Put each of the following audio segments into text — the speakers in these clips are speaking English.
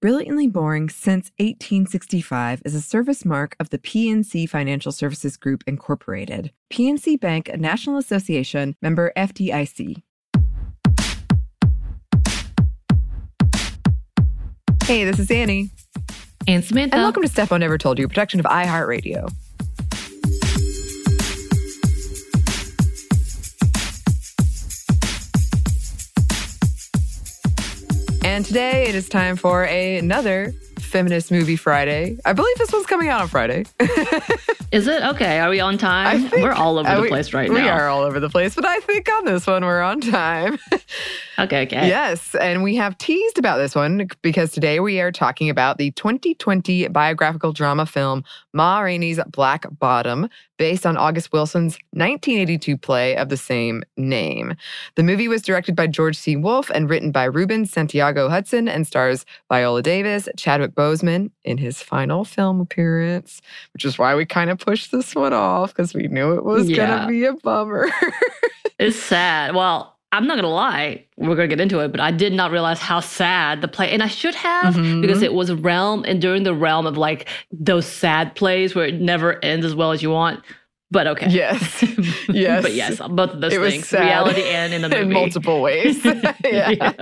Brilliantly Boring Since 1865 is a service mark of the PNC Financial Services Group, Incorporated. PNC Bank, a National Association member FDIC. Hey, this is Annie. And Samantha. And welcome to Stuff Mom Never Told You, a production of iHeartRadio. And today it is time for a, another Feminist Movie Friday. I believe this one's coming out on Friday. Is it? Okay. Are we on time? think- we're all over the we- place right we now. We are all over the place, but I think on this one we're on time. Okay, okay. Yes, and we have teased about this one because today we are talking about the 2020 biographical drama film Ma Rainey's Black Bottom, based on August Wilson's 1982 play of the same name. The movie was directed by George C. Wolfe and written by Ruben Santiago Hudson and stars Viola Davis, Chadwick Boseman in his final film appearance, which is why we kind of pushed this one off because we knew it was Yeah. going to be a bummer. It's sad. Well, I'm not gonna lie. We're gonna get into it, but I did not realize how sad the play, and I should have Mhm. because it was a realm and during the realm of like those sad plays where it never ends as well as you want. But okay. Yes. Yes. but yes, both of those It things, reality and in the movie. in multiple ways. yeah. Yeah.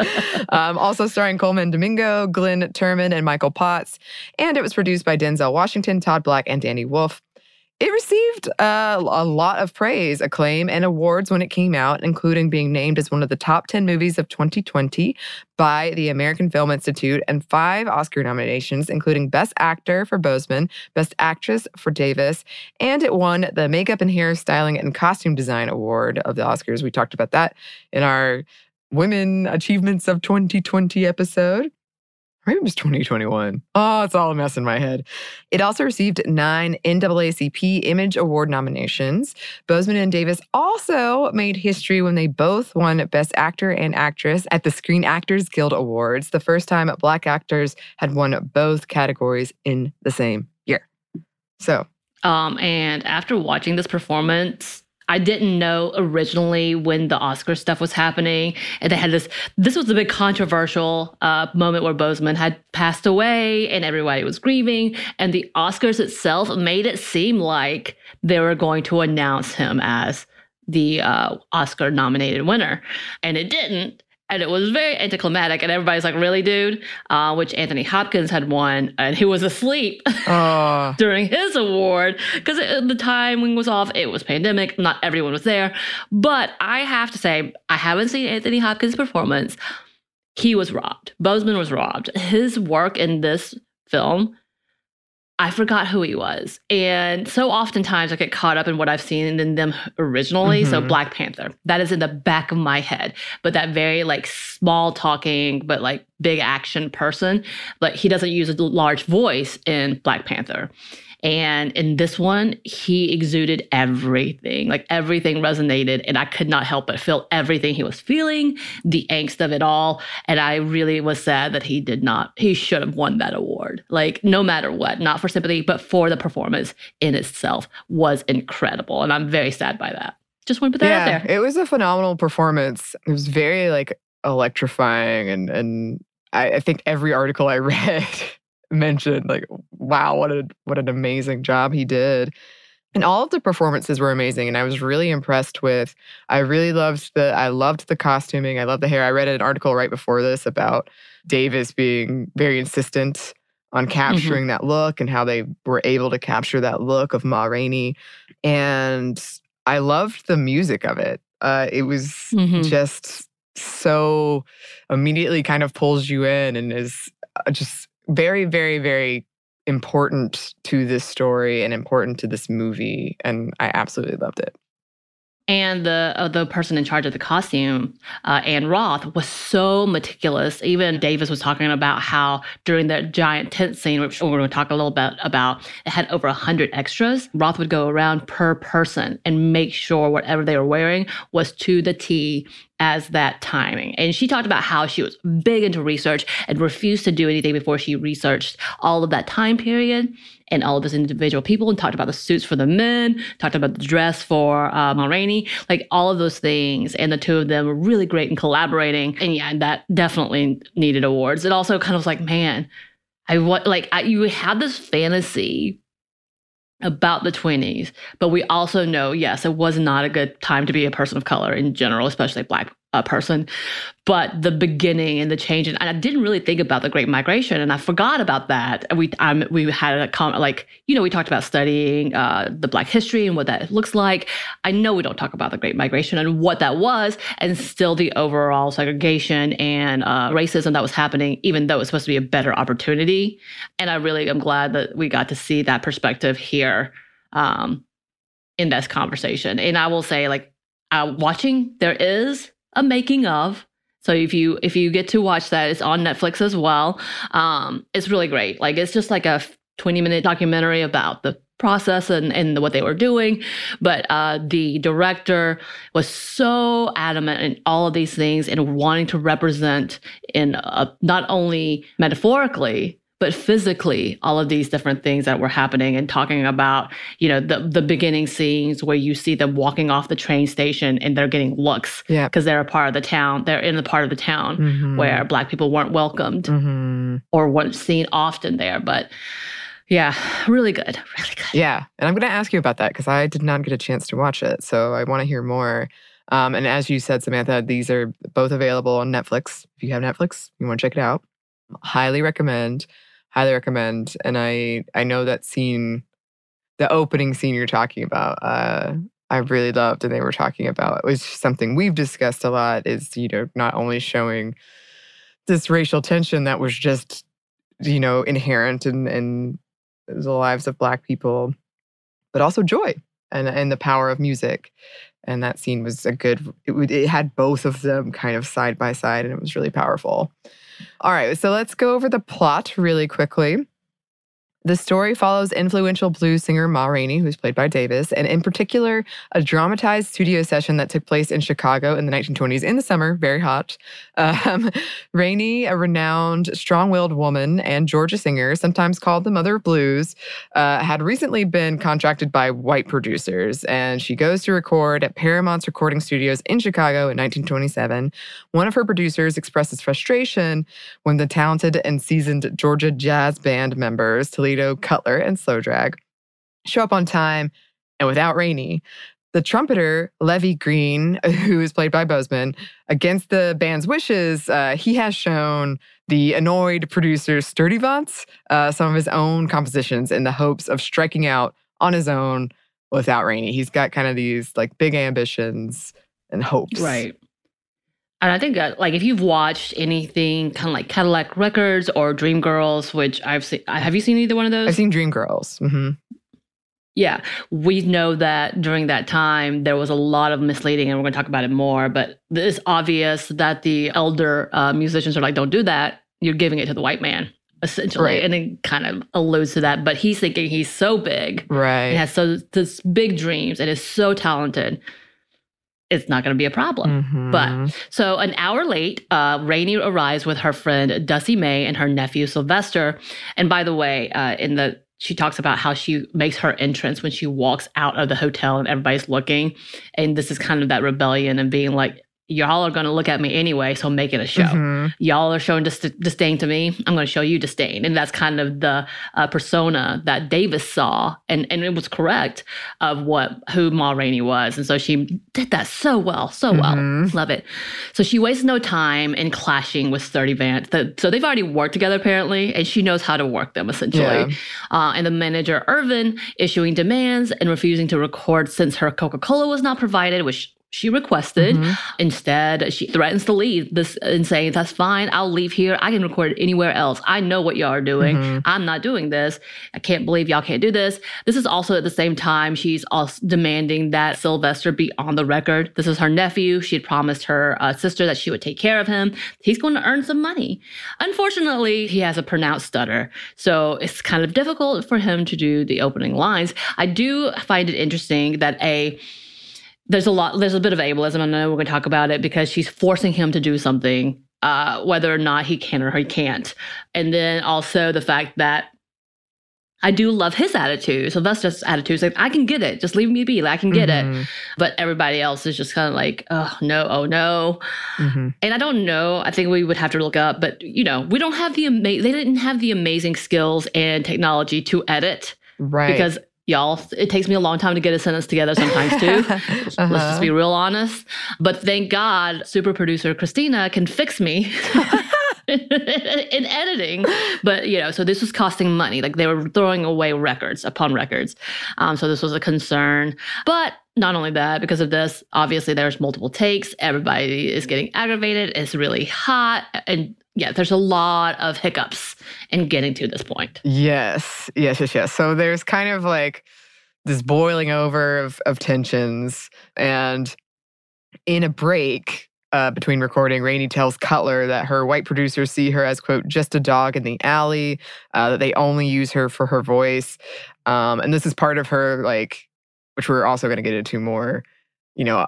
Um, also starring Colman Domingo, Glenn Turman, and Michael Potts. And it was produced by Denzel Washington, Todd Black, and Dany Wolf. It received uh, a lot of praise, acclaim, and awards when it came out, including being named as one of the top 10 movies of 2020 by the American Film Institute and five Oscar nominations, including Best Actor for Boseman, Best Actress for Davis, and it won the Makeup and Hair Styling and Costume Design Award of the Oscars. We talked about that in our Women Achievements of 2020 episode. Maybe it was 2021. Oh, it's all a mess in my head. It also received nine NAACP Image Award nominations. Boseman and Davis also made history when they both won Best Actor and Actress at the Screen Actors Guild Awards, the first time Black actors had won both categories in the same year. So, Um, and after watching this performance, I didn't know originally when the Oscar stuff was happening, and they had this. This was a big controversial uh, moment where Boseman had passed away, and everybody was grieving. And the Oscars itself made it seem like they were going to announce him as the uh, Oscar-nominated winner, and it didn't. And it was very anticlimactic, and everybody's like, "Really, dude?" Uh, which Anthony Hopkins had won, and he was asleep oh, during his award because the timing was off. It was pandemic. Not everyone was there. But I have to say, I haven't seen Anthony Hopkins' performance. He was robbed. Boseman was robbed. His work in this film, I forgot who he was. And so oftentimes I get caught up in what I've seen in them originally. So Mhm. Black Panther, that is in the back of my head. But that very like small talking, but like big action person, but he doesn't use a large voice in Black Panther. And in this one, he exuded everything. Like everything resonated, and I could not help but feel everything he was feeling, the angst of it all. And I really was sad that he did not, he should have won that award. Like, no matter what, not for sympathy, but for the performance in itself was incredible. And I'm very sad by that. Just want to put that yeah, out there. it was a phenomenal performance. It was very like electrifying, and and I, I think every article I read mentioned like, wow, what a what an amazing job he did. And all of the performances were amazing, and I was really impressed with. I really loved the. I loved the costuming. I loved the hair. I read an article right before this about Davis being very insistent on capturing that look and how they were able to capture that look of Ma Rainey. And I loved the music of it. Uh, it was Mhm. just so immediately kind of pulls you in and is uh, just very, very, very important to this story and important to this movie. And I absolutely loved it. and the uh, the person in charge of the costume, uh, Anne Roth, was so meticulous. Even Davis was talking about how during the giant tent scene, which we're going to talk a little bit about, it had over hundred extras. Roth would go around per person and make sure whatever they were wearing was to the T as that timing. And she talked about how she was big into research and refused to do anything before she researched all of that time period and all of those individual people and talked about the suits for the men, talked about the dress for uh, Ma Rainey, like all of those things. And the two of them were really great in collaborating. And yeah, that definitely needed awards. It also kind of was like, man, I what like I, you had this fantasy about the 20s, but we also know, yes, it was not a good time to be a person of color in general, especially black uh, person. But the beginning and the change, and I didn't really think about the Great Migration, and I forgot about that. We um, we had a comment like you know we talked about studying uh, the Black history and what that looks like. I know we don't talk about the Great Migration and what that was, and still the overall segregation and uh, racism that was happening, even though it's supposed to be a better opportunity. And I really am glad that we got to see that perspective here um, in this conversation. And I will say, like, uh, watching there is a making of. So if you if you get to watch that, it's on Netflix as well. Um, it's really great. Like it's just like a 20 minute documentary about the process and, and what they were doing. But uh, the director was so adamant in all of these things and wanting to represent in uh, not only metaphorically but physically all of these different things that were happening and talking about you know the the beginning scenes where you see them walking off the train station and they're getting looks Yeah. because they're a part of the town they're in the part of the town Mhm. where black people weren't welcomed Mhm. or weren't seen often there but yeah really good really good Yeah. And I'm going to ask you about that because I did not get a chance to watch it. So I want to hear more. Um, and as you said, Samantha, these are both available on Netflix. If you have Netflix, you want to check it out. Highly recommend. Highly recommend. And I I know that scene, the opening scene you're talking about, uh, I really loved and they were talking about. It was something we've discussed a lot is, you know, not only showing this racial tension that was just, you know, inherent in, in the lives of Black people, but also joy and, and the power of music. And that scene was a good, it, it had both of them kind of side by side and it was really powerful. All right, so let's go over the plot really quickly. The story follows influential blues singer Ma Rainey, who's played by Davis, and in particular, a dramatized studio session that took place in Chicago in the 1920s in the summer, very hot. Um, Rainey, a renowned, strong willed woman and Georgia singer, sometimes called the mother of blues, uh, had recently been contracted by white producers, and she goes to record at Paramount's recording studios in Chicago in 1927. One of her producers expresses frustration when the talented and seasoned Georgia jazz band members, Toledo, Cutler, and Slow Drag, show up on time and without Rainey. The trumpeter, Levee Green, who is played by Boseman, against the band's wishes, uh, he has shown the annoyed producer Sturdyvant uh, some of his own compositions in the hopes of striking out on his own without Rainey. He's got kind of these like big ambitions and hopes. Right. And I think that, like, if you've watched anything kind of like Cadillac Records or Dreamgirls, which I've seen, have you seen either one of those? I've seen Dreamgirls. hmm Yeah, we know that during that time there was a lot of misleading, and we're going to talk about it more. But it's obvious that the elder uh, musicians are like, "Don't do that." you're giving it to the white man essentially Right. and it kind of alludes to that but he's thinking he's so big Right. and has so this big dreams and is so talented it's not going to be a problem Mhm. but so an hour late, uh, Rainey arrives with her friend Dussie Mae and her nephew Sylvester. And by the way, uh, in the she talks about how she makes her entrance when she walks out of the hotel and everybody's looking. And this is kind of that rebellion and being like, y'all are going to look at me anyway, so make it a show. Mhm. Y'all are showing dis- disdain to me. I'm going to show you disdain. And that's kind of the uh, persona that Davis saw. And, and it was correct of what who Ma Rainey was. And so she did that so well, so well. Mhm. Love it. So she wastes no time in clashing with Sturdyvant. The, so they've already worked together apparently, and she knows how to work them essentially. Yeah. Uh, and the manager Irvin issuing demands and refusing to record since her Coca Cola was not provided, which she requested. Mhm. Instead, she threatens to leave this and saying, That's fine. I'll leave here. I can record anywhere else. I know what y'all are doing. Mhm. I'm not doing this. I can't believe y'all can't do this. This is also at the same time, she's also demanding that Sylvester be on the record. This is her nephew. She had promised her uh, sister that she would take care of him. He's going to earn some money. Unfortunately, he has a pronounced stutter. So it's kind of difficult for him to do the opening lines. I do find it interesting that a there's a lot there's a bit of ableism. I know we're going to talk about it because she's forcing him to do something uh, whether or not he can or he can't. And then also the fact that I do love his attitude. Sylvester's attitude is like, I can get it. Just leave me be. Like, I can get it. Mhm. But everybody else is just kind of like, oh, no, oh, no. Mhm. And I don't know. I think we would have to look up, but you know, we don't have the ama- they didn't have the amazing skills and technology to edit Right. because y'all, it takes me a long time to get a sentence together sometimes too. Let's Uh-huh. just be real honest. But thank God, super producer Christina can fix me in editing. But you know, so this was costing money. Like they were throwing away records upon records. Um, so this was a concern. But not only that, because of this, obviously there's multiple takes. Everybody is getting aggravated. It's really hot, and yeah, there's a lot of hiccups in getting to this point. Yes, yes, yes, yes. So there's kind of like this boiling over of, of tensions. And in a break uh, between recording, Rainey tells Cutler that her white producers see her as, quote, just a dog in the alley, uh, that they only use her for her voice. Um, and this is part of her, like, which we're also going to get into more, you know,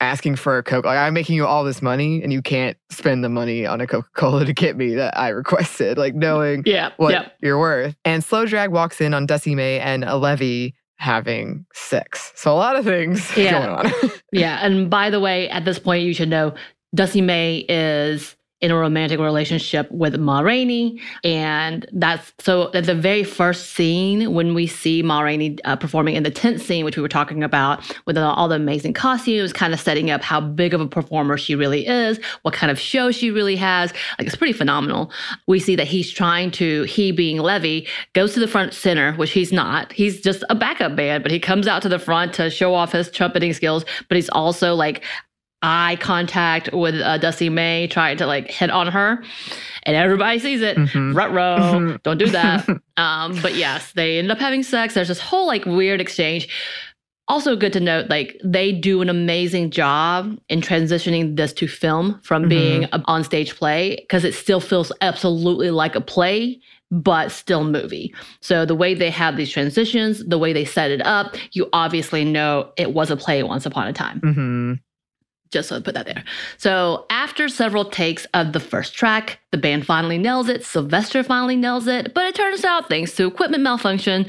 asking for a Coke. Like, I'm making you all this money and you can't spend the money on a Coca Cola to get me that I requested. Like, knowing Yeah, what yeah. you're worth. And Slow Drag walks in on Dussie Mae and Levee having sex. So a lot of things Yeah. going on. Yeah, and by the way, at this point, you should know Dussie Mae is in a romantic relationship with Ma Rainey, and that's so. At the very first scene, when we see Ma Rainey uh, performing in the tent scene, which we were talking about, with all, the amazing costumes, kind of setting up how big of a performer she really is, what kind of show she really has. Like it's pretty phenomenal. We see that he's trying to, he being Levee, goes to the front center, which he's not. He's just a backup band, but he comes out to the front to show off his trumpeting skills. But he's also like eye contact with uh, Dussie Mae, trying to like hit on her, and everybody sees it. Mhm. Rut row, Mhm. don't do that. um, but yes, they end up having sex. There's this whole like weird exchange. Also, good to note, like they do an amazing job in transitioning this to film from Mhm. being an on-stage play because it still feels absolutely like a play, but still movie. So the way they have these transitions, the way they set it up, you obviously know it was a play once upon a time hmm just so I put that there. So after several takes of the first track, the band finally nails it. Sylvester finally nails it, but it turns out thanks to equipment malfunction,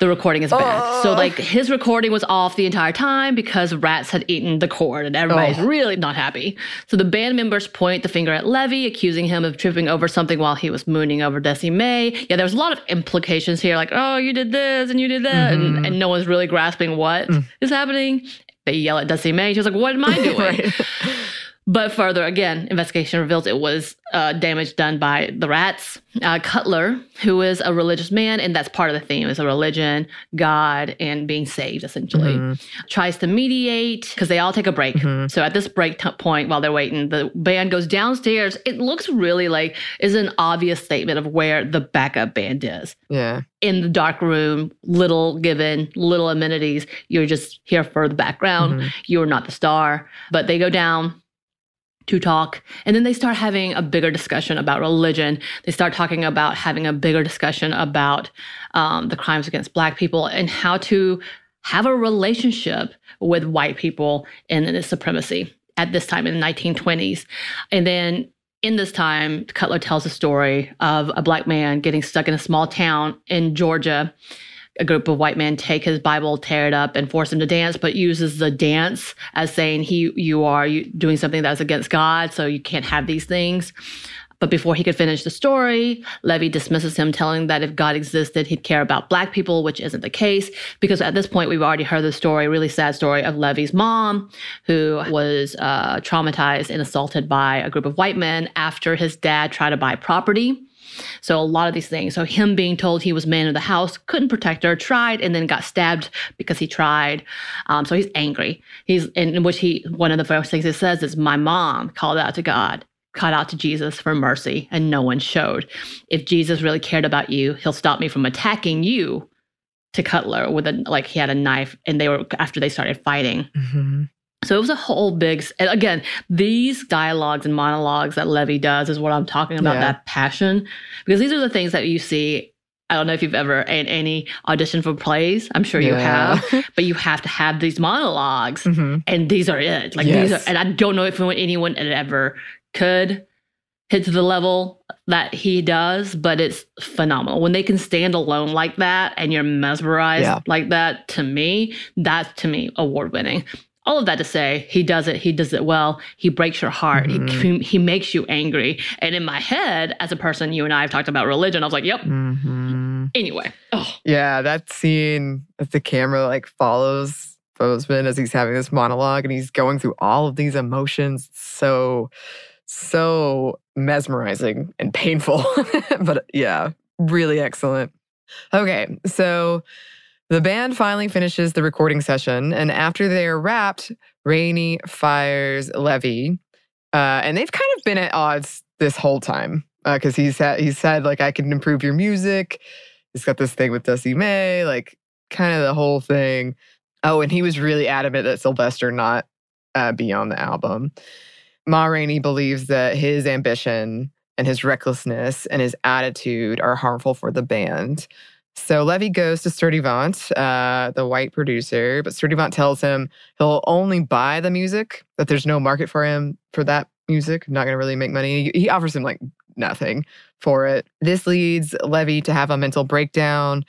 the recording is bad. So Oh. like his recording was off the entire time because rats had eaten the cord, and everybody's Oh. really not happy. So the band members point the finger at Levee, accusing him of tripping over something while he was mooning over Dussie Mae. Yeah, there was a lot of implications here, like oh you did this and you did that, Mhm. and, and no one's really grasping what is Mm. happening. They yell at Dussie Mae. She was like, "What am I doing?" right. But further, again, investigation reveals it was uh, damage done by the rats. Uh, Cutler, who is a religious man, and that's part of the theme, is a religion, God, and being saved, essentially, Mhm. tries to mediate because they all take a break. Mhm. So at this break t- point, while they're waiting, the band goes downstairs. It looks really like is an obvious statement of where the backup band is Yeah. in the dark room, little given, little amenities. You're just here for the background. Mhm. You're not the star. But they go down. To talk. And then they start having a bigger discussion about religion. They start talking about having a bigger discussion about um, the crimes against Black people and how to have a relationship with white people in this supremacy at this time in the 1920s. And then in this time, Cutler tells a story of a black man getting stuck in a small town in Georgia. A group of white men take his Bible, tear it up, and force him to dance, but uses the dance as saying he you are doing something that's against God, so you can't have these things. But before he could finish the story, Levee dismisses him, telling that if God existed, he'd care about black people, which isn't the case. Because at this point, we've already heard the story, really sad story of Levee's mom, who was uh, traumatized and assaulted by a group of white men after his dad tried to buy property. So a lot of these things. So him being told he was man of the house, couldn't protect her, tried, and then got stabbed because he tried. Um, so he's angry. He's in which he one of the first things he says is, "My mom called out to God." cut out to Jesus for mercy and no one showed. If Jesus really cared about you, he'll stop me from attacking you to Cutler with a like he had a knife and they were after they started fighting. Mm-hmm. So it was a whole big and again, these dialogues and monologues that Levee does is what I'm talking about, yeah. that passion. Because these are the things that you see. I don't know if you've ever in any audition for plays. I'm sure you yeah. have, but you have to have these monologs mm-hmm. and these are it. Like yes. these are, and I don't know if anyone ever could hit to the level that he does, but it's phenomenal. When they can stand alone like that and you're mesmerized yeah. like that, to me, that's to me award winning. All of that to say, he does it. He does it well. He breaks your heart. Mm-hmm. He, he makes you angry. And in my head, as a person, you and I have talked about religion. I was like, "Yep." Mm-hmm. Anyway, oh. yeah, that scene as the camera like follows Boseman as he's having this monologue and he's going through all of these emotions. So so mesmerizing and painful. but yeah, really excellent. Okay, so the band finally finishes the recording session, and after they're wrapped, Rainey fires Levee, uh, and they've kind of been at odds this whole time because uh, he's he said like I can improve your music. He's got this thing with Dussie Mae, like kind of the whole thing. Oh, and he was really adamant that Sylvester not uh, be on the album. Ma Rainey believes that his ambition and his recklessness and his attitude are harmful for the band. So Levee goes to Sturdyvant, uh, the white producer, but Sturdyvant tells him he'll only buy the music, that there's no market for him for that music, not going to really make money. He offers him like nothing for it. This leads Levee to have a mental breakdown.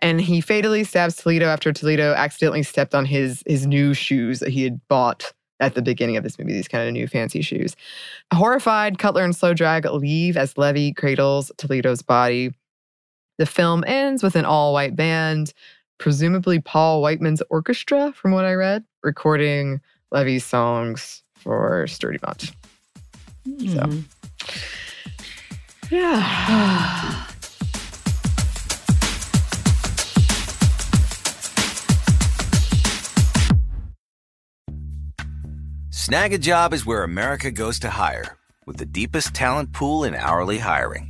And he fatally stabs Toledo after Toledo accidentally stepped on his his new shoes that he had bought at the beginning of this movie, these kind of new fancy shoes. Horrified, Cutler and Slow Drag leave as Levee cradles Toledo's body. The film ends with an all white band, presumably Paul Whiteman's orchestra, from what I read, recording Levee's songs for Sturdyvant. Mm-hmm. So, yeah. Snagajob is where America goes to hire, with the deepest talent pool in hourly hiring.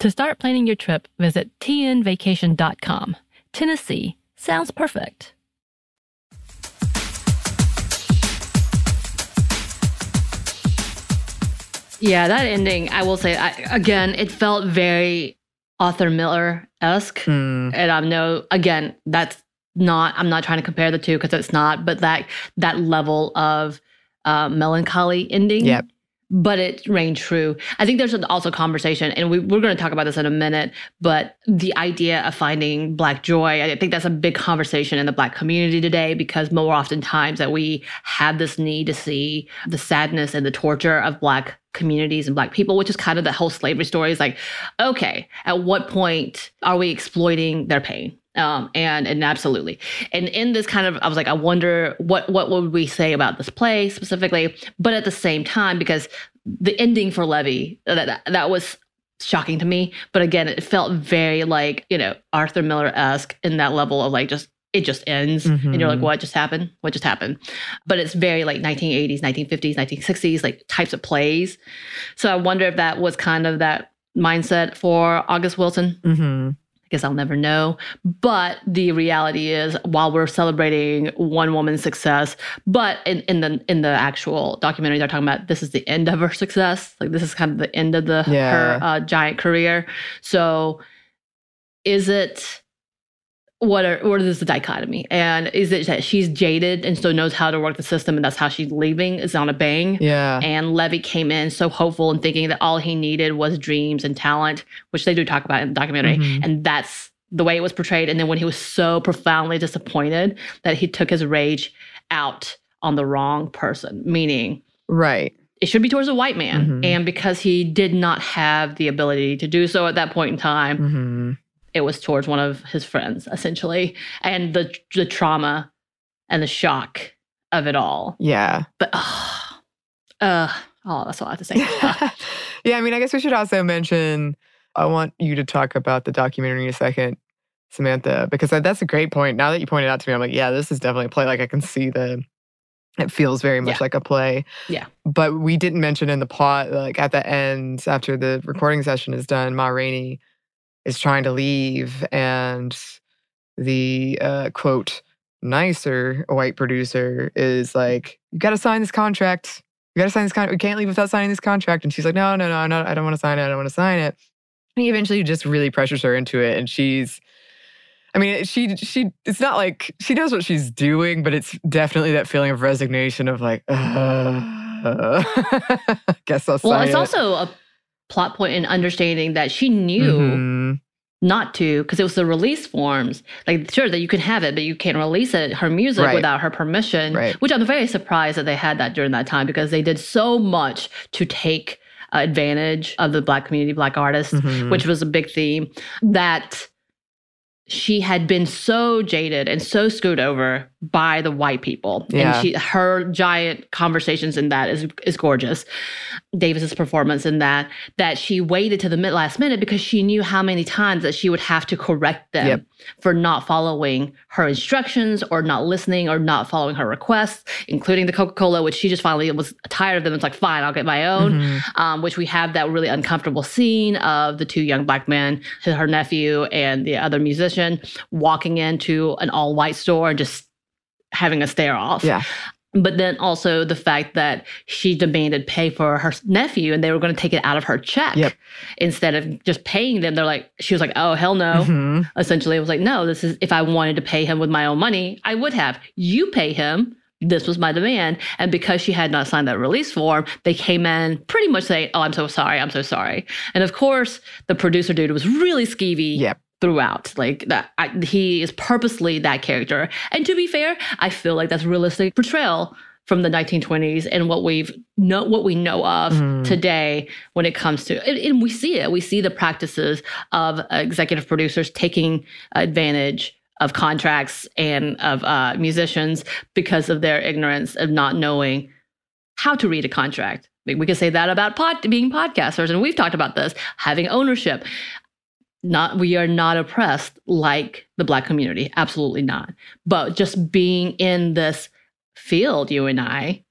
To start planning your trip, visit tnvacation.com. Tennessee sounds perfect. Yeah, that ending, I will say, I, again, it felt very Arthur Miller esque. Mm. And I'm no, again, that's not, I'm not trying to compare the two because it's not, but that, that level of uh, melancholy ending Yep. But it rang true. I think there's also conversation, and we, we're going to talk about this in a minute. But the idea of finding Black joy, I think that's a big conversation in the Black community today because more oftentimes that we have this need to see the sadness and the torture of Black communities and Black people, which is kind of the whole slavery story. Is like, okay, at what point are we exploiting their pain? Um, and and absolutely, and in this kind of, I was like, I wonder what what would we say about this play specifically, but at the same time, because the ending for Levee that that, that was shocking to me, but again, it felt very like you know Arthur Miller esque in that level of like just it just ends, and you're like, Mhm. what just happened? What just happened? But it's very like 1980s, 1950s, 1960s like types of plays. So I wonder if that was kind of that mindset for August Wilson. hmm I guess I'll never know. But the reality is, while we're celebrating one woman's success, but in, in the in the actual documentary, they're talking about this is the end of her success. Like this is kind of the end of the Yeah. her uh, giant career. So, is it what are what is the dichotomy? And is it that she's jaded and so knows how to work the system, and that's how she's leaving? Is on a bang. Yeah. And Levee came in so hopeful and thinking that all he needed was dreams and talent, which they do talk about in the documentary. Mhm. And that's the way it was portrayed. And then when he was so profoundly disappointed that he took his rage out on the wrong person, meaning Right. it should be towards a white man. Mhm. And because he did not have the ability to do so at that point in time, hmm it was towards one of his friends, essentially. And the the trauma and the shock of it all. Yeah. But uh, uh oh, that's all I have to say. Uh, yeah, I mean, I guess we should also mention. I want you to talk about the documentary in a second, Samantha, because that's a great point. Now that you pointed out to me, I'm like, yeah, this is definitely a play. Like I can see the. It feels very much Yeah. like a play. Yeah. But we didn't mention in the plot, like at the end, after the recording session is done, Ma Rainey is trying to leave, and the uh, quote nicer white producer is like, "You got to sign this contract. You got to sign this contract. We can't leave without signing this contract." And she's like, "No, no, no, I'm not, I don't want to sign it. I don't want to sign it." And he eventually just really pressures her into it, and she's. I mean, she she. It's not like she knows what she's doing, but it's definitely that feeling of resignation of like, uh, guess I'll sign Well, it's it. also a plot point in understanding that she knew Mhm. not to because it was the release forms. Like, sure that you can have it, but you can't release it, her music, Right. without her permission. Right. Which I'm very surprised that they had that during that time because they did so much to take uh, advantage of the Black community, Black artists, Mhm. which was a big theme that she had been so jaded and so screwed over by the white people Yeah. and she her giant conversations in that is is gorgeous davis's performance in that that she waited to the mid last minute because she knew how many times that she would have to correct them Yep. for not following her instructions or not listening or not following her requests including the coca-cola which she just finally was tired of them it's like fine i'll get my own Mhm. um, which we have that really uncomfortable scene of the two young black men, her nephew and the other musician, walking into an all white store and just having a stare off. Yeah. But then also the fact that she demanded pay for her nephew and they were going to take it out of her check Yep. instead of just paying them. They're like, she was like, oh, hell no. Mhm. Essentially, it was like, no, this is if I wanted to pay him with my own money, I would have. You pay him this was my demand. And because she had not signed that release form, they came in pretty much saying, Oh, I'm so sorry. I'm so sorry. And of course, the producer dude was really skeevy. Yep. Throughout, like that, I, he is purposely that character. And to be fair, I feel like that's realistic portrayal from the 1920s and what we've know what we know of Mhm. today when it comes to and, and we see it we see the practices of executive producers taking advantage of contracts and of uh, musicians because of their ignorance of not knowing how to read a contract we could say that about pod, being podcasters and we've talked about this having ownership not we are not oppressed like the black community absolutely not. But just being in this field you and i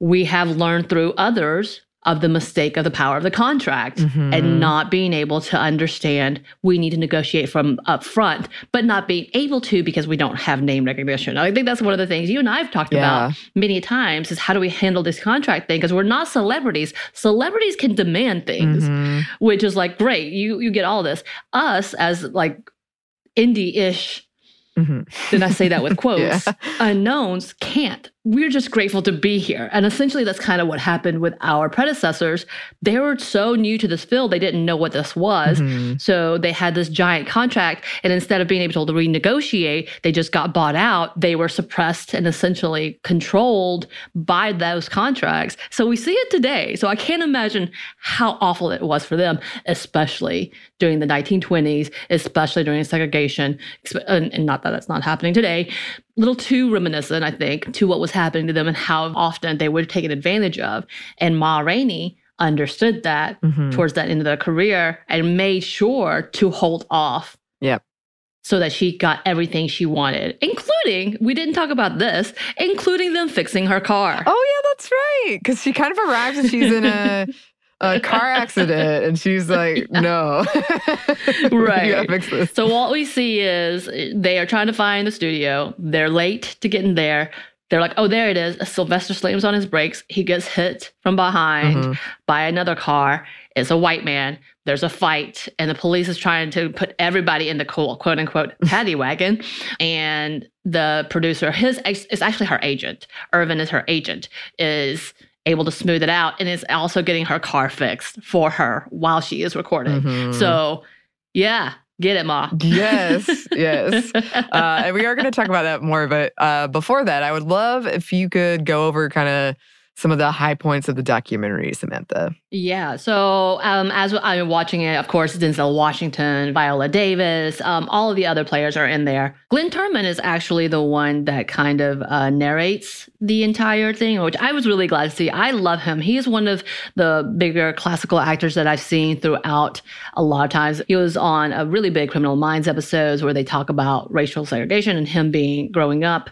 we have learned through others of the mistake of the power of the contract Mhm. and not being able to understand we need to negotiate from up front but not being able to because we don't have name recognition i think that's one of the things you and i've talked Yeah. about many times is how do we handle this contract thing because we're not celebrities celebrities can demand things Mhm. which is like great you you get all this us as like indie-ish Mhm. then i say that with quotes Yeah. unknowns can't we're just grateful to be here and essentially that's kind of what happened with our predecessors they were so new to this field they didn't know what this was Mhm. so they had this giant contract, and instead of being able to renegotiate, they just got bought out. They were suppressed and essentially controlled by those contracts. So we see it today. So I can't imagine how awful it was for them, especially during the 1920s, especially during segregation. And not that that's not happening today. Little too reminiscent, I think, to what was happening to them and how often they were taken advantage of. And Ma Rainey understood that Mhm. towards that end of their career and made sure to hold off. Yep. So that she got everything she wanted, including, we didn't talk about this, including them fixing her car. Oh yeah, that's right. Because she kind of arrives and she's in a a car accident, and she's like, "No, Right. you gotta fix this." So what we see is they are trying to find the studio. They're late to get in there. They're like, oh, there it is. Sylvester slams on his brakes. He gets hit from behind Mhm. by another car. It's a white man. There's a fight, and the police is trying to put everybody in the cool, quote unquote paddy wagon. And the producer, his it's actually her agent. Irvin is her agent. Is able to smooth it out and is also getting her car fixed for her while she is recording. Mhm. So, yeah, get it, Ma. yes, yes. Uh, and we are going to talk about that more. But uh, before that, I would love if you could go over kind of some of the high points of the documentary, Samantha. Yeah. So um, as I'm watching it, of course, Denzel Washington, Viola Davis, um, all of the other players are in there. Glenn Turman is actually the one that kind of uh, narrates the entire thing, which I was really glad to see. I love him. He is one of the bigger classical actors that I've seen throughout a lot of times. He was on a really big Criminal Minds episodes where they talk about racial segregation and him being growing up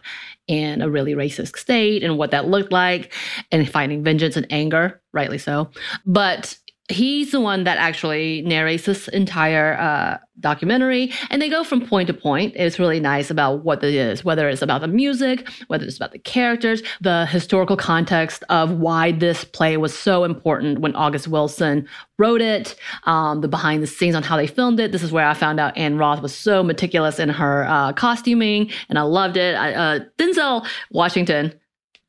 in a really racist state and what that looked like and finding vengeance and anger, rightly so. But he's the one that actually narrates this entire uh, documentary, and they go from point to point. It's really nice about what it is, whether it's about the music, whether it's about the characters, the historical context of why this play was so important when August Wilson wrote it, um, the behind the scenes on how they filmed it. This is where I found out Anne Roth was so meticulous in her uh, costuming, and I loved it. I, uh, Denzel Washington.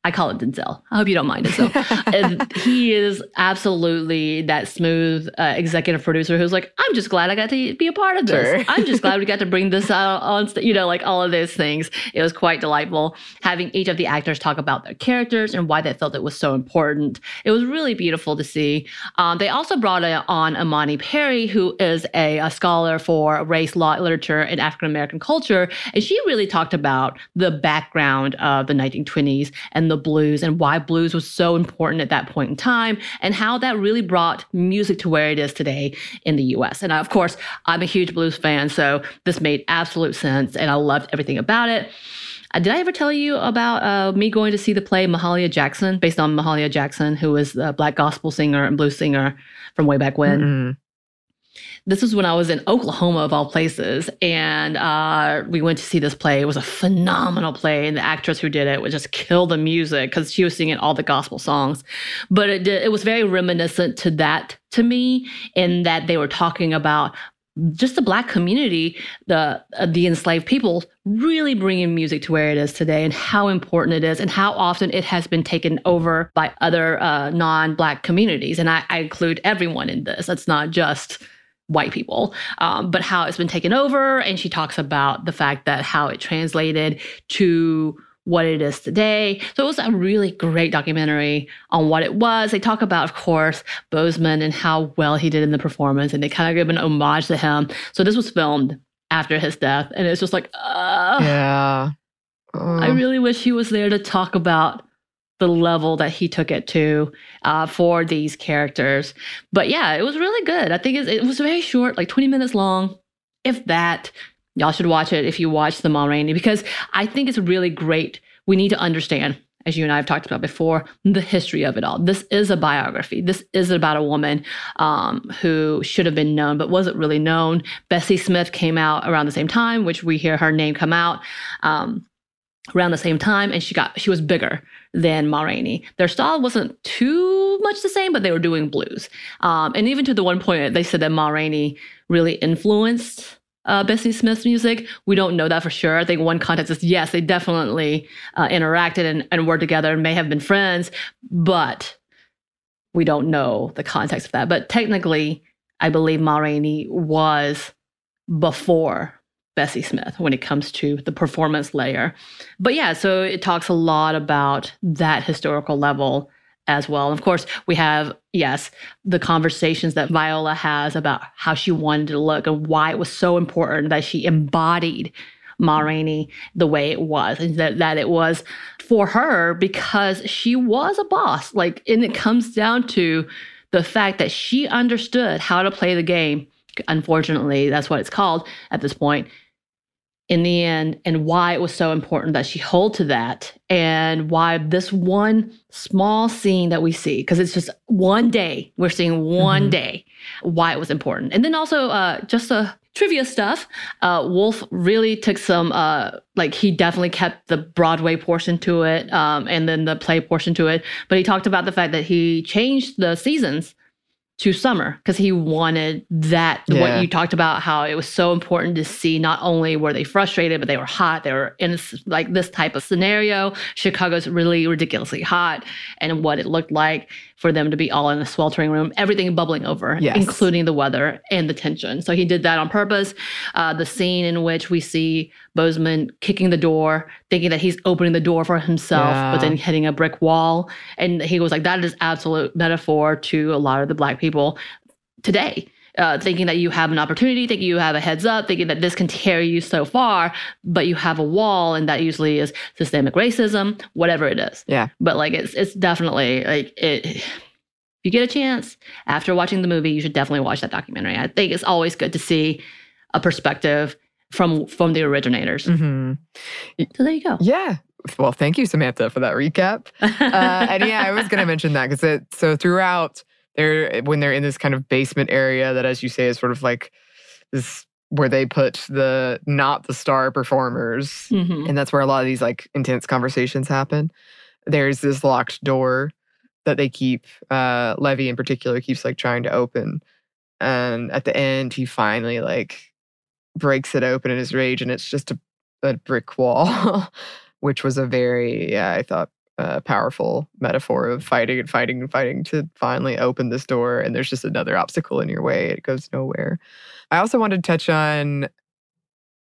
I call it Denzel. I hope you don't mind Denzel. and he is absolutely that smooth uh, executive producer who's like, I'm just glad I got to be a part of this. Sure. I'm just glad we got to bring this out on, st-, you know, like all of those things. It was quite delightful having each of the actors talk about their characters and why they felt it was so important. It was really beautiful to see. Um, they also brought on Imani Perry, who is a, a scholar for race, law, literature, and African American culture, and she really talked about the background of the 1920s and the blues and why blues was so important at that point in time and how that really brought music to where it is today in the US. And of course, I'm a huge blues fan, so this made absolute sense and I loved everything about it. Uh, did I ever tell you about uh, me going to see the play Mahalia Jackson, based on Mahalia Jackson, who was a black gospel singer and blues singer from way back when? Mm-mm. This was when I was in Oklahoma, of all places, and uh, we went to see this play. It was a phenomenal play, and the actress who did it would just kill the music because she was singing all the gospel songs. But it did, it was very reminiscent to that to me, in that they were talking about just the black community, the uh, the enslaved people, really bringing music to where it is today, and how important it is, and how often it has been taken over by other uh, non-black communities. And I, I, include everyone in this. It's not just white people, um, but how it's been taken over. And she talks about the fact that how it translated to what it is today. So it was a really great documentary on what it was. They talk about, of course, Boseman and how well he did in the performance, and they kind of give an homage to him. So this was filmed after his death, and it's just like, uh, yeah. Uh. I really wish he was there to talk about the level that he took it to uh, for these characters. But yeah, it was really good. I think it was very short, like 20 minutes long, if that. Y'all should watch it if you watch the Rainey because I think it's really great. We need to understand, as you and I have talked about before, the history of it all. This is a biography. This is about a woman um, who should have been known but wasn't really known. Bessie Smith came out around the same time, which we hear her name come out. Um, around the same time and she got she was bigger than Ma Rainey. Their style wasn't too much the same, but they were doing blues. Um, and even to the one point they said that Ma Rainey really influenced uh, Bessie Smith's music. We don't know that for sure. I think one context is yes, they definitely uh, interacted and, and were together and may have been friends, but we don't know the context of that. But technically, I believe Ma Rainey was before Bessie Smith when it comes to the performance layer. But yeah, so it talks a lot about that historical level as well. And of course, we have, yes, the conversations that Viola has about how she wanted to look and why it was so important that she embodied Ma Rainey the way it was, and that, that it was for her because she was a boss. Like, and it comes down to the fact that she understood how to play the game. Unfortunately, that's what it's called at this point in the end and why it was so important that she hold to that and why this one small scene that we see because it's just one day we're seeing one mm-hmm. day why it was important and then also uh, just a trivia stuff uh, wolf really took some uh, like he definitely kept the broadway portion to it um, and then the play portion to it but he talked about the fact that he changed the seasons to summer because he wanted that yeah. what you talked about how it was so important to see not only were they frustrated but they were hot they were in like this type of scenario chicago's really ridiculously hot and what it looked like for them to be all in a sweltering room, everything bubbling over, yes. including the weather and the tension. So he did that on purpose. Uh, the scene in which we see Boseman kicking the door, thinking that he's opening the door for himself, yeah. but then hitting a brick wall. And he was like, that is absolute metaphor to a lot of the black people today. Uh, thinking that you have an opportunity, thinking you have a heads up, thinking that this can carry you so far, but you have a wall, and that usually is systemic racism, whatever it is. Yeah. But like it's it's definitely like it. If you get a chance after watching the movie, you should definitely watch that documentary. I think it's always good to see a perspective from from the originators. Mm-hmm. So there you go. Yeah. Well, thank you, Samantha, for that recap. uh, and yeah, I was going to mention that because it so throughout they're when they're in this kind of basement area that, as you say, is sort of like this where they put the not the star performers, mm-hmm. and that's where a lot of these like intense conversations happen. There's this locked door that they keep. Uh, Levee in particular keeps like trying to open, and at the end, he finally like breaks it open in his rage, and it's just a, a brick wall, which was a very yeah, I thought uh, powerful metaphor of fighting and fighting and fighting to finally open this door and there's just another obstacle in your way it goes nowhere. I also wanted to touch on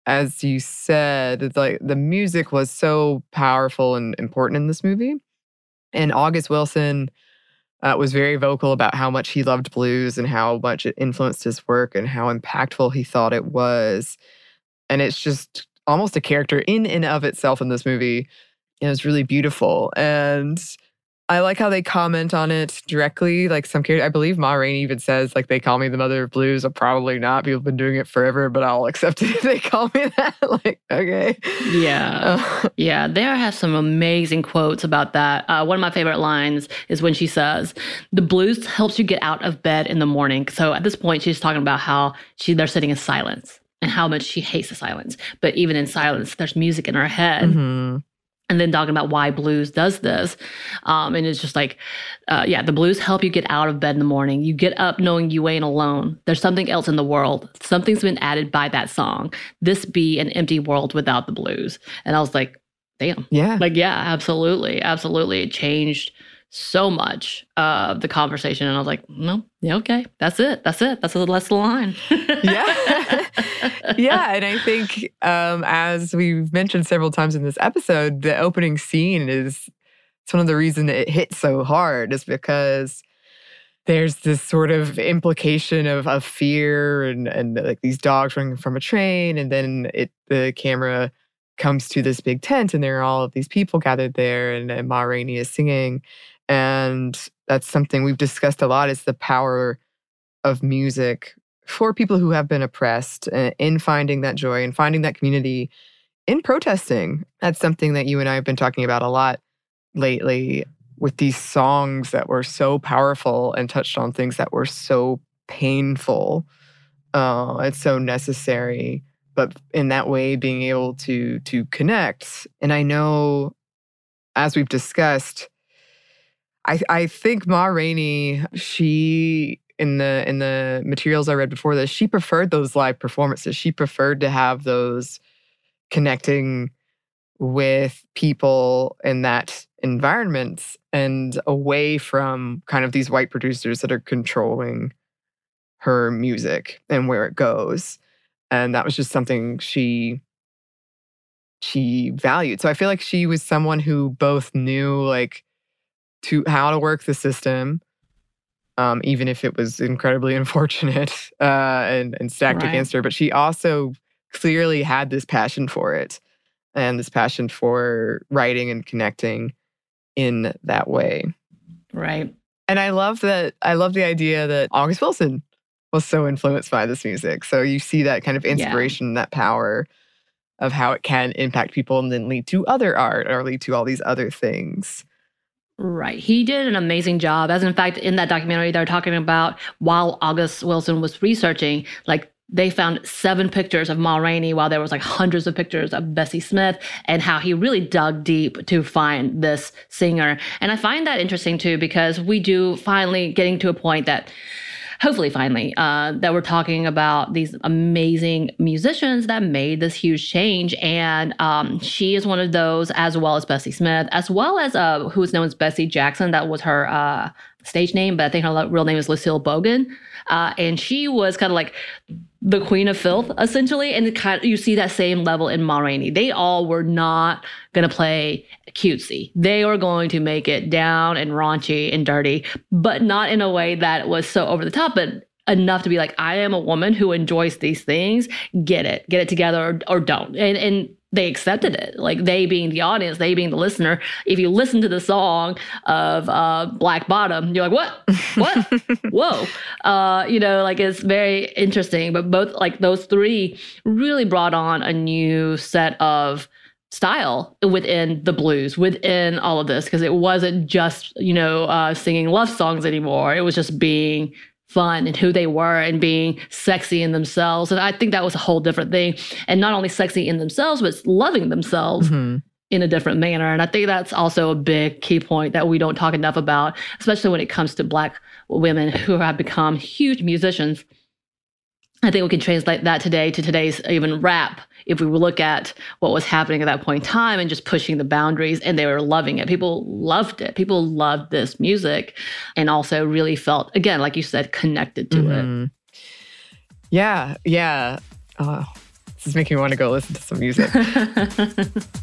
as you said like the music was so powerful and important in this movie and august wilson uh, was very vocal about how much he loved blues and how much it influenced his work and how impactful he thought it was and it's just almost a character in and of itself in this movie it was really beautiful. And I like how they comment on it directly. Like some character, I believe Ma Rainey even says, like, they call me the mother of blues. I'm probably not. People have been doing it forever, but I'll accept it if they call me that. like, okay. Yeah. Uh, yeah. There has some amazing quotes about that. Uh, one of my favorite lines is when she says, the blues helps you get out of bed in the morning. So at this point, she's talking about how she they're sitting in silence and how much she hates the silence. But even in silence, there's music in her head. Mm-hmm and then talking about why blues does this. Um, and it's just like, uh, yeah, the blues help you get out of bed in the morning. You get up knowing you ain't alone. There's something else in the world. Something's been added by that song. This be an empty world without the blues. And I was like, damn. Yeah. Like, yeah, absolutely. Absolutely. It changed so much of the conversation. And I was like, no, yeah, okay. That's it. That's it. That's the, that's the line. yeah. yeah. And I think, um, as we've mentioned several times in this episode, the opening scene is it's one of the reasons it hits so hard is because there's this sort of implication of, of fear and, and like these dogs running from a train. And then it the camera comes to this big tent and there are all of these people gathered there and, and Ma Rainey is singing and that's something we've discussed a lot is the power of music for people who have been oppressed uh, in finding that joy and finding that community in protesting. That's something that you and I have been talking about a lot lately with these songs that were so powerful and touched on things that were so painful. Uh, it's so necessary, but in that way, being able to to connect. And I know, as we've discussed, I I think Ma Rainey, she in the in the materials I read before this, she preferred those live performances. She preferred to have those connecting with people in that environment and away from kind of these white producers that are controlling her music and where it goes. And that was just something she she valued. So I feel like she was someone who both knew like to how to work the system, um, even if it was incredibly unfortunate uh, and, and stacked Right. against her. But she also clearly had this passion for it and this passion for writing and connecting in that way. right. And I love that. I love the idea that August Wilson was so influenced by this music. So you see that kind of Yeah. inspiration, that power of how it can impact people and then lead to other art or lead to all these other things. Right. He did an amazing job. As in fact, in that documentary, they're talking about while August Wilson was researching, like they found seven pictures of Ma Rainey while there was like hundreds of pictures of Bessie Smith and how he really dug deep to find this singer. And I find that interesting too, because we do finally getting to a point that hopefully finally uh, that we're talking about these amazing musicians that made this huge change. And um, she is one of those as well as bessie smith as well as uh, who's known as bessie jackson. That was her uh, stage name but i think her real name is lucille bogan. Uh, and she was kind of like the queen of filth essentially. And kind of, you see that same level in Ma Rainey. They all were not going to play cutesy. They were going to make it down and raunchy and dirty, but not in a way that was so over the top, but enough to be like, I am a woman who enjoys these things. Get it, get it together or, or don't. And, and they accepted it. Like they being the audience, they being the listener. If you listen to the song of uh, Black Bottom, you're like, what? What? Whoa. Uh, you know, like it's very interesting. But both like those three really brought on a new set of style within the blues, within all of this, because it wasn't just, you know, uh, singing love songs anymore. It was just being fun and who they were and being sexy in themselves. And I think that was a whole different thing. And not only sexy in themselves, but loving themselves Mhm. in a different manner. And I think that's also a big key point that we don't talk enough about, especially when it comes to Black women who have become huge musicians. I think we can translate that today to today's even rap. If we look at what was happening at that point in time and just pushing the boundaries, and they were loving it. People loved it. People loved this music and also really felt, again, like you said, connected to it. Mhm. Yeah, yeah. Oh, this is making me want to go listen to some music.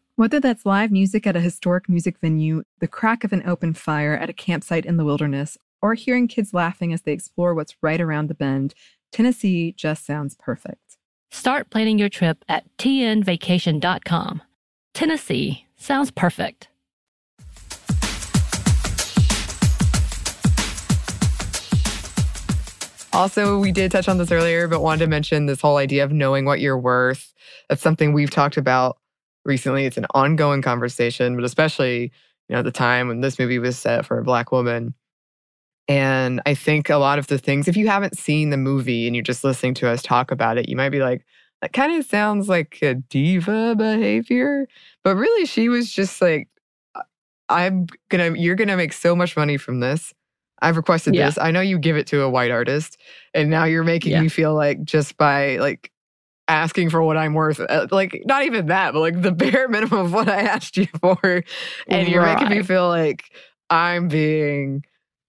Whether that's live music at a historic music venue, the crack of an open fire at a campsite in the wilderness, or hearing kids laughing as they explore what's right around the bend, Tennessee just sounds perfect. Start planning your trip at tnvacation.com. Tennessee sounds perfect. Also, we did touch on this earlier, but wanted to mention this whole idea of knowing what you're worth. That's something we've talked about recently. It's an ongoing conversation, but especially, you know, the time when this movie was set for a black woman. And I think a lot of the things, if you haven't seen the movie and you're just listening to us talk about it, you might be like, that kind of sounds like a diva behavior. But really, she was just like, I'm gonna, you're gonna make so much money from this. I've requested Yeah. this. I know you give it to a white artist, and now you're making Yeah. me feel like just by like asking for what I'm worth, uh, like not even that, but like the bare minimum of what I asked you for, and you're making me feel like I'm being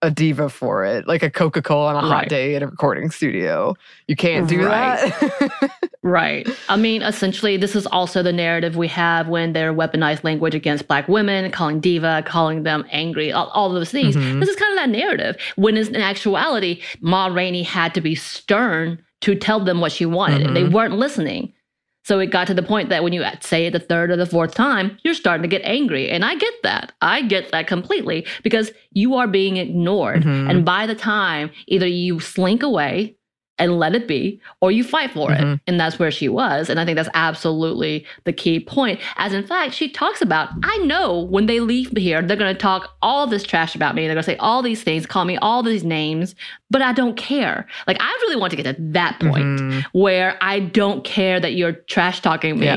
a diva for it, like a Coca Cola on a hot day in a recording studio. You can't do Right. that. Right. I mean, essentially, this is also the narrative we have when they're weaponized language against black women, calling diva, calling them angry, all, all those things. Mhm. This is kind of that narrative. When in actuality, Ma Rainey had to be stern to tell them what she wanted, and they Mhm. weren't listening. So it got to the point that when you say it the third or the fourth time, you're starting to get angry. And I get that. I get that completely because you are being ignored. Mhm. And by the time either you slink away and let it be, or you fight for Mhm. it. And that's where she was. And I think that's absolutely the key point. As in fact, she talks about, I know when they leave here, they're going to talk all this trash about me. They're going to say all these things, call me all these names, but I don't care. Like, I really want to get to that point Mhm. where I don't care that you're trash talking me. Yeah.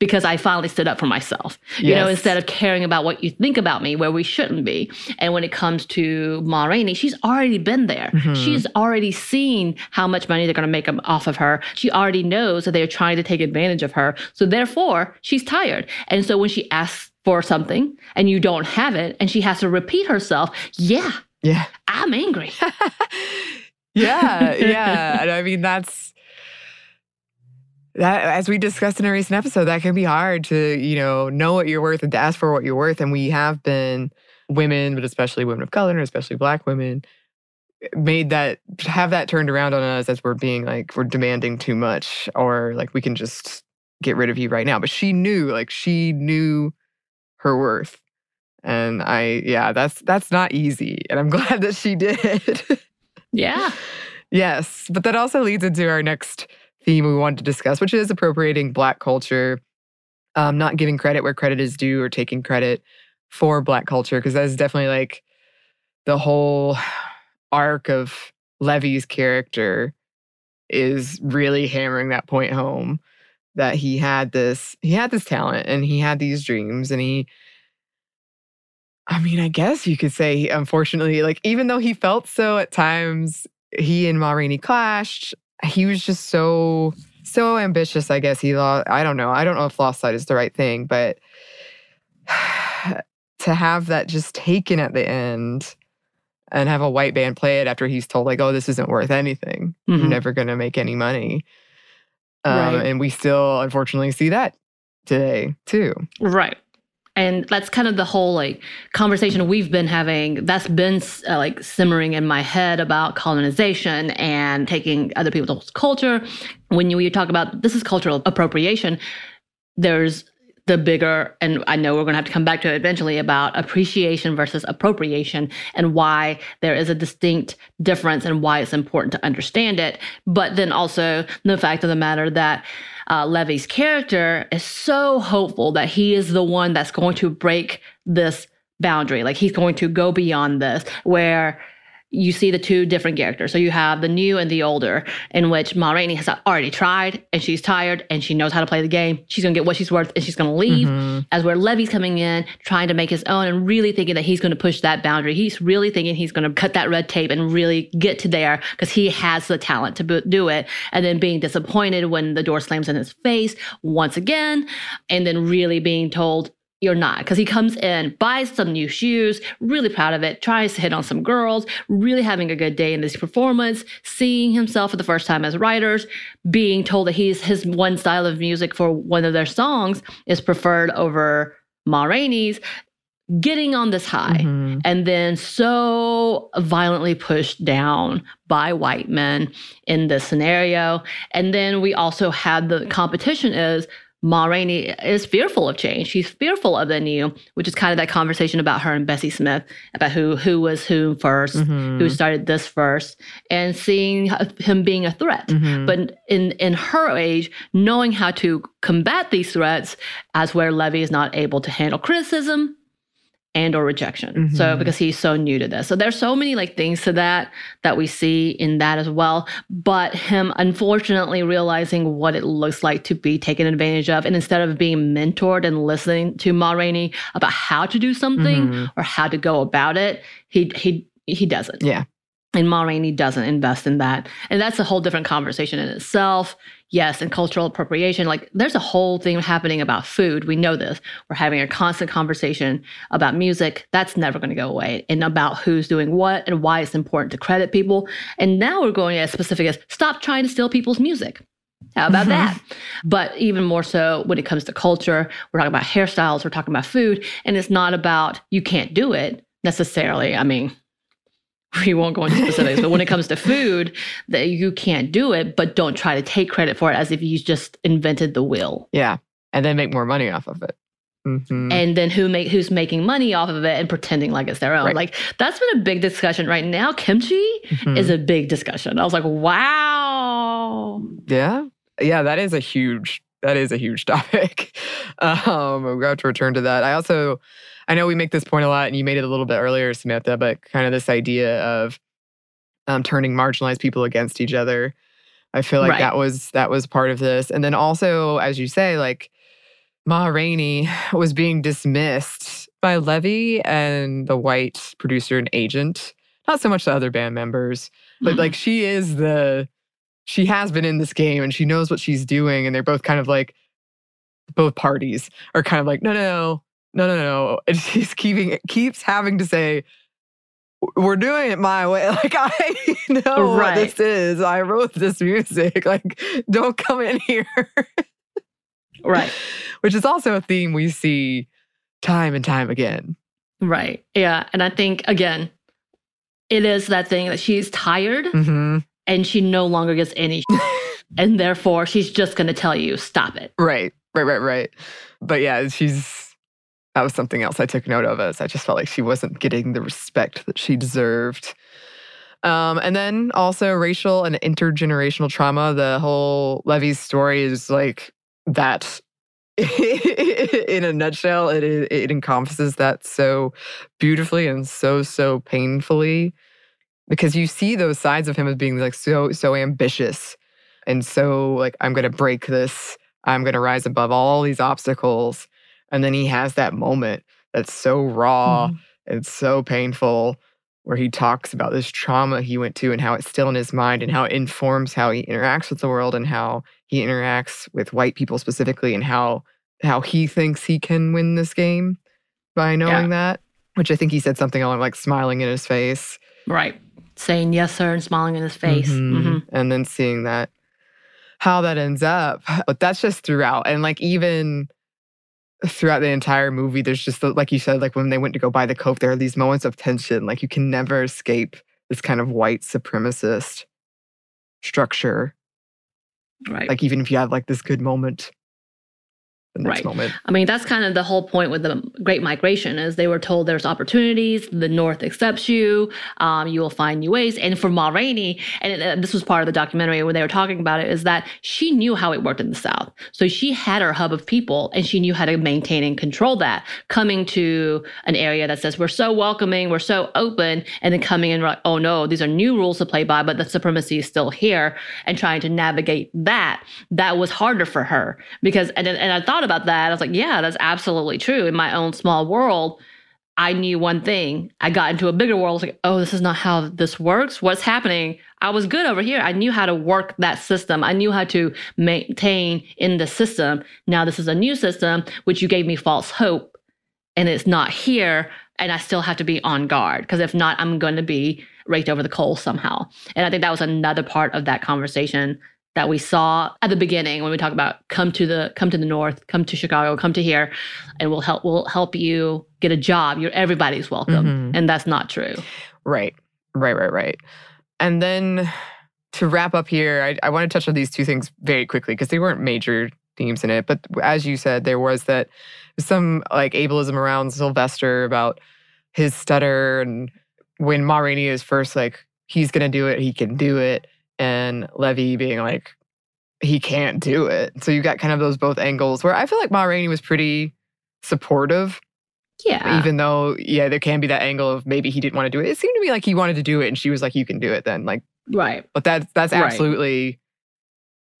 Because I finally stood up for myself, you know, instead of caring about what you think about me, where we shouldn't be. And when it comes to Ma Rainey, she's already been there. Mhm. She's already seen how much money they're going to make off of her. She already knows that they're trying to take advantage of her. So therefore, she's tired. And so when she asks for something and you don't have it, and she has to repeat herself, yeah, Yeah. I'm angry. yeah, yeah. And I mean, that's that as we discussed in a recent episode, that can be hard to, you know, know what you're worth and to ask for what you're worth. And we have been women, but especially women of color and especially black women, made that have that turned around on us as we're being like we're demanding too much or like we can just get rid of you right now. But she knew, like she knew her worth. And I yeah, that's that's not easy. And I'm glad that she did. yeah. Yes, but that also leads into our next theme we wanted to discuss, which is appropriating Black culture, um, not giving credit where credit is due, or taking credit for Black culture, because that is definitely like the whole arc of Levee's character is really hammering that point home that he had this he had this talent and he had these dreams and he I mean, I guess you could say, unfortunately, like even though he felt so at times, he and Ma Rainey clashed. He was just so so ambitious. I guess he lost. I don't know. I don't know if lost sight is the right thing, but to have that just taken at the end and have a white band play it after he's told like, oh, this isn't worth anything. You're Mhm. never going to make any money. Um, Right. And we still, unfortunately, see that today too. Right. And that's kind of the whole like conversation we've been having. That's been uh, like simmering in my head about colonization and taking other people's culture. When you, you talk about this is cultural appropriation, there's the bigger, and I know we're going to have to come back to it eventually about appreciation versus appropriation and why there is a distinct difference and why it's important to understand it. But then also the fact of the matter that uh, Levee's character is so hopeful that he is the one that's going to break this boundary. Like he's going to go beyond this, where you see the two different characters. So you have the new and the older, in which Ma Rainey has already tried and she's tired and she knows how to play the game. She's going to get what she's worth and she's going to leave. Mhm. As where Levee's coming in, trying to make his own and really thinking that he's going to push that boundary. He's really thinking he's going to cut that red tape and really get to there because he has the talent to do it. And then being disappointed when the door slams in his face once again. And then really being told, you're not. Because he comes in, buys some new shoes, really proud of it, tries to hit on some girls, really having a good day in this performance, seeing himself for the first time as writers, being told that he's his one style of music for one of their songs is preferred over Ma Rainey's, getting on this high Mhm. and then so violently pushed down by white men in this scenario. And then we also had the competition is Ma Rainey is fearful of change. She's fearful of the new, which is kind of that conversation about her and Bessie Smith about who who was who 1st Mhm. who started this first, and seeing him being a threat. Mhm. But in in her age, knowing how to combat these threats, as where Levee is not able to handle criticism and or rejection. So Mhm. because he's so new to this. So there's so many like things to that that we see in that as well. But him unfortunately realizing what it looks like to be taken advantage of. And instead of being mentored and listening to Ma Rainey about how to do something Mhm. or how to go about it, he he he doesn't. Yeah. And Ma Rainey doesn't invest in that. And that's a whole different conversation in itself. Yes, and cultural appropriation. Like there's a whole thing happening about food. We know this. We're having a constant conversation about music. That's never going to go away. And about who's doing what and why it's important to credit people. And now we're going as specific as stop trying to steal people's music. How about mm-hmm. that? But even more so when it comes to culture, we're talking about hairstyles, we're talking about food, and it's not about you can't do it necessarily. I mean, we won't go into specifics, but when it comes to food, that you can't do it, but don't try to take credit for it as if you just invented the wheel. Yeah. And then make more money off of it. Mhm. And then who make who's making money off of it and pretending like it's their own. Right. Like that's been a big discussion right now. Kimchi Mhm. is a big discussion. I was like, wow. Yeah. Yeah, that is a huge that is a huge topic. Um we have to return to that. I also I know we make this point a lot and you made it a little bit earlier, Samantha, but kind of this idea of um turning marginalized people against each other. I feel like Right. that was that was part of this. And then also, as you say, like Ma Rainey was being dismissed by Levee and the white producer and agent. Not so much the other band members, but Mhm. like she is the she has been in this game and she knows what she's doing and they're both kind of like both parties are kind of like no no no no no and she's keeping keeps having to say we're doing it my way like i know what this is i wrote this music like don't come in here Right. which is also a theme we see time and time again Right. Yeah. And I think again, it is that thing that she's tired hmm and she no longer gets any and therefore she's just gonna tell you, stop it. Right, right, right, right. But yeah, she's that was something else I took note of as I just felt like she wasn't getting the respect that she deserved. Um, and then also racial and intergenerational trauma. The whole Levee's story is like that in a nutshell. It, it encompasses that so beautifully and so, so painfully because you see those sides of him as being like so, so ambitious and so like, I'm going to break this. I'm going to rise above all these obstacles. And then he has that moment that's so raw and so painful where he talks about this trauma he went to and how it's still in his mind and how it informs how he interacts with the world and how he interacts with white people specifically and how how he thinks he can win this game by knowing that. Which I think he said something along like smiling in his face. Right. Saying yes, sir, and smiling in his face. Mhm. Mhm. And then seeing that how that ends up. But that's just throughout. And like even throughout the entire movie, there's just the, like you said, like when they went to go buy the Coke, there are these moments of tension. Like you can never escape this kind of white supremacist structure. Right. Like even if you have like this good moment, Right. moment. I mean, that's kind of the whole point with the Great Migration is they were told there's opportunities. The North accepts you. Um, you will find new ways. And for Ma Rainey, and uh, this was part of the documentary when they were talking about it, is that she knew how it worked in the South. So she had her hub of people, and she knew how to maintain and control that. Coming to an area that says we're so welcoming, we're so open, and then coming in like, oh no, these are new rules to play by, but the supremacy is still here, and trying to navigate that. That was harder for her because, and and I thought about that. I was like, yeah, that's absolutely true. In my own small world, I knew one thing. I got into a bigger world. I was like, oh, this is not how this works. What's happening? I was good over here. I knew how to work that system. I knew how to maintain in the system. Now this is a new system, which you gave me false hope, and it's not here. And I still have to be on guard because if not, I'm going to be raked over the coals somehow. And I think that was another part of that conversation that we saw at the beginning when we talk about come to the come to the north, come to Chicago, come to here, and we'll help we'll help you get a job. You're everybody's welcome, Mhm. and that's not true. Right. Right, right, right. And then to wrap up here, I, I want to touch on these two things very quickly because they weren't major themes in it. But as you said, there was that some like ableism around Sylvester about his stutter and when Ma Rainey is first like, he's gonna do it, he can do it, and Levee being like, he can't do it. So you got kind of those both angles where I feel like Ma Rainey was pretty supportive Yeah, even though yeah there can be that angle of maybe he didn't want to do it it seemed to me like he wanted to do it and she was like you can do it then like right, but that's that's Right. absolutely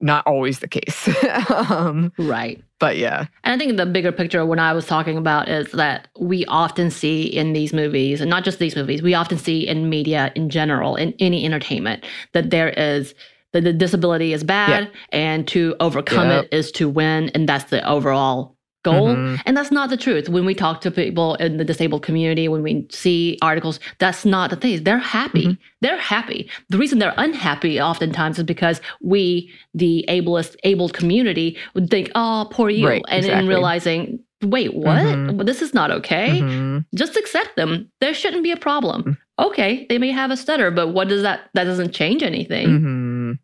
not always the case um right. But yeah And I think the bigger picture, when I was talking about, is that we often see in these movies, and not just these movies, we often see in media in general, in any entertainment, that there is that the disability is bad, and to overcome Yep. it is to win, and that's the overall goal. Mhm. And that's not the truth. When we talk to people in the disabled community, when we see articles, that's not the thing. They're happy. Mhm. They're happy. The reason they're unhappy oftentimes is because we, the ableist, abled community, would think, "Oh, poor you," Right, and then exactly. realizing, "Wait, what? Mhm. Well, this is not okay." Mhm. Just accept them. There shouldn't be a problem. Mm. Okay, they may have a stutter, but what does that? That doesn't change anything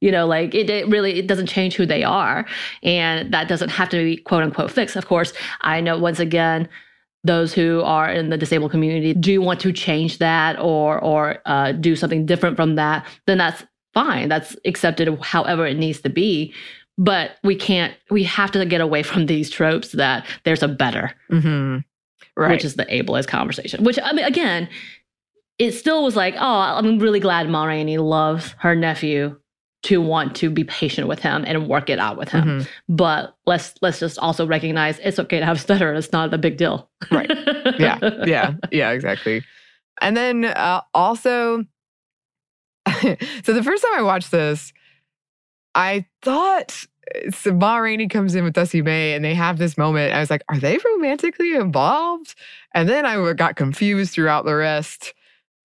You know like it, it really it doesn't change who they are and that doesn't have to be quote unquote fixed of course i know once again those who are in the disabled community do want to change that or or uh, do something different from that then that's fine that's accepted however it needs to be but we can't we have to get away from these tropes that there's a better Mhm. right which is the ableist conversation. Which I mean, again, it still was like, oh, I'm really glad Ma Rainey loves her nephew to want to be patient with him and work it out with him. Mhm. But let's let's just also recognize it's okay to have a stutter. It's not a big deal. Right. yeah yeah yeah exactly and then uh, also so the first time i watched this i thought so Ma Rainey comes in with Dussie Mae and they have this moment. I was like, are they romantically involved? And then I got confused throughout the rest.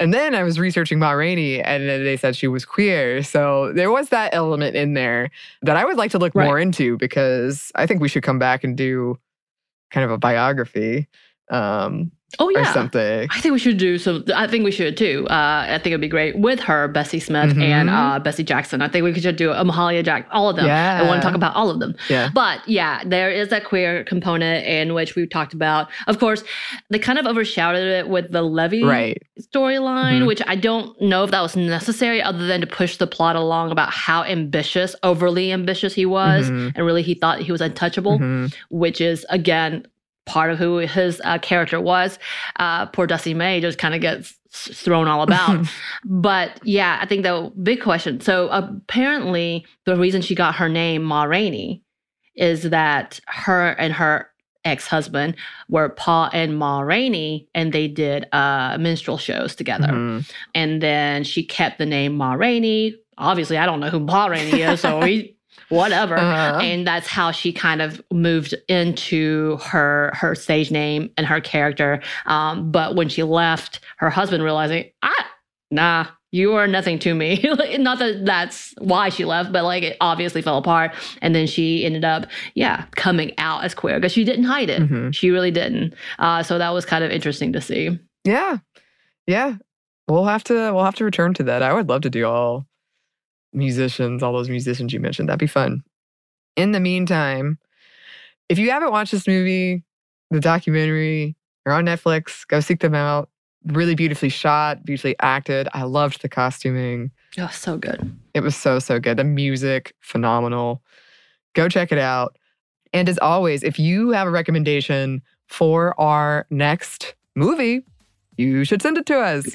And then I was researching Ma Rainey and they said she was queer. So there was that element in there that I would like to look Right. more into because I think we should come back and do kind of a biography um, oh or yeah. something. I think we should do some. I think we should too. Uh, I think it'd be great with her, Bessie Smith, and Mhm. uh, Bessie Jackson. I think we should do a Mahalia Jack, all of them. Yeah. I want to talk about all of them. Yeah. But yeah, there is that queer component in which we talked about. Of course, they kind of overshadowed it with the Levee Right. storyline, Mhm. which I don't know if that was necessary other than to push the plot along about how ambitious, overly ambitious he was. Mhm. And really, he thought he was untouchable, Mhm. which is, again, part of who his uh, character was. Uh, poor Dussie Mae just kind of gets thrown all about. but yeah, I think the big question. So apparently, the reason she got her name Ma Rainey is that her and her ex-husband were Paul and Ma Rainey, and they did uh, minstrel shows together. Mhm. And then she kept the name Ma Rainey. Obviously, I don't know who Pa Rainey is, so we whatever. Uh-huh. And that's how she kind of moved into her her stage name and her character. Um, but when she left, her husband realizing, ah, nah, you are nothing to me. Not that that's why she left, but like it obviously fell apart. And then she ended up, yeah, coming out as queer because she didn't hide it. Mhm. She really didn't. Uh, so that was kind of interesting to see. Yeah. Yeah. We'll have to we'll have to return to that. I would love to do all musicians, all those musicians you mentioned. That'd be fun. In the meantime, if you haven't watched this movie, the documentary, you're on Netflix, go seek them out. Really beautifully shot, beautifully acted. I loved the costuming. Oh, so good. It was so, so good. The music, phenomenal. Go check it out. And as always, if you have a recommendation for our next movie, you should send it to us.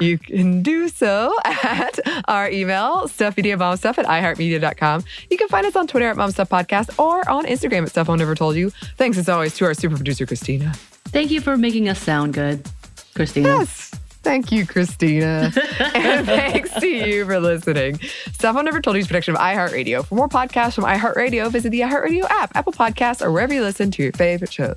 You can do so at our email, stuffmediamomstuff at iheartmedia.com. You can find us on Twitter at momstuffpodcast or on Instagram at Stuff Mom Never Told You. Thanks as always to our super producer, Christina. Thank you for making us sound good, Christina. Yes. Thank you, Christina. and thanks to you for listening. Stuff Mom Never Told You is a production of iHeartRadio. For more podcasts from iHeartRadio, visit the iHeartRadio app, Apple Podcasts, or wherever you listen to your favorite shows.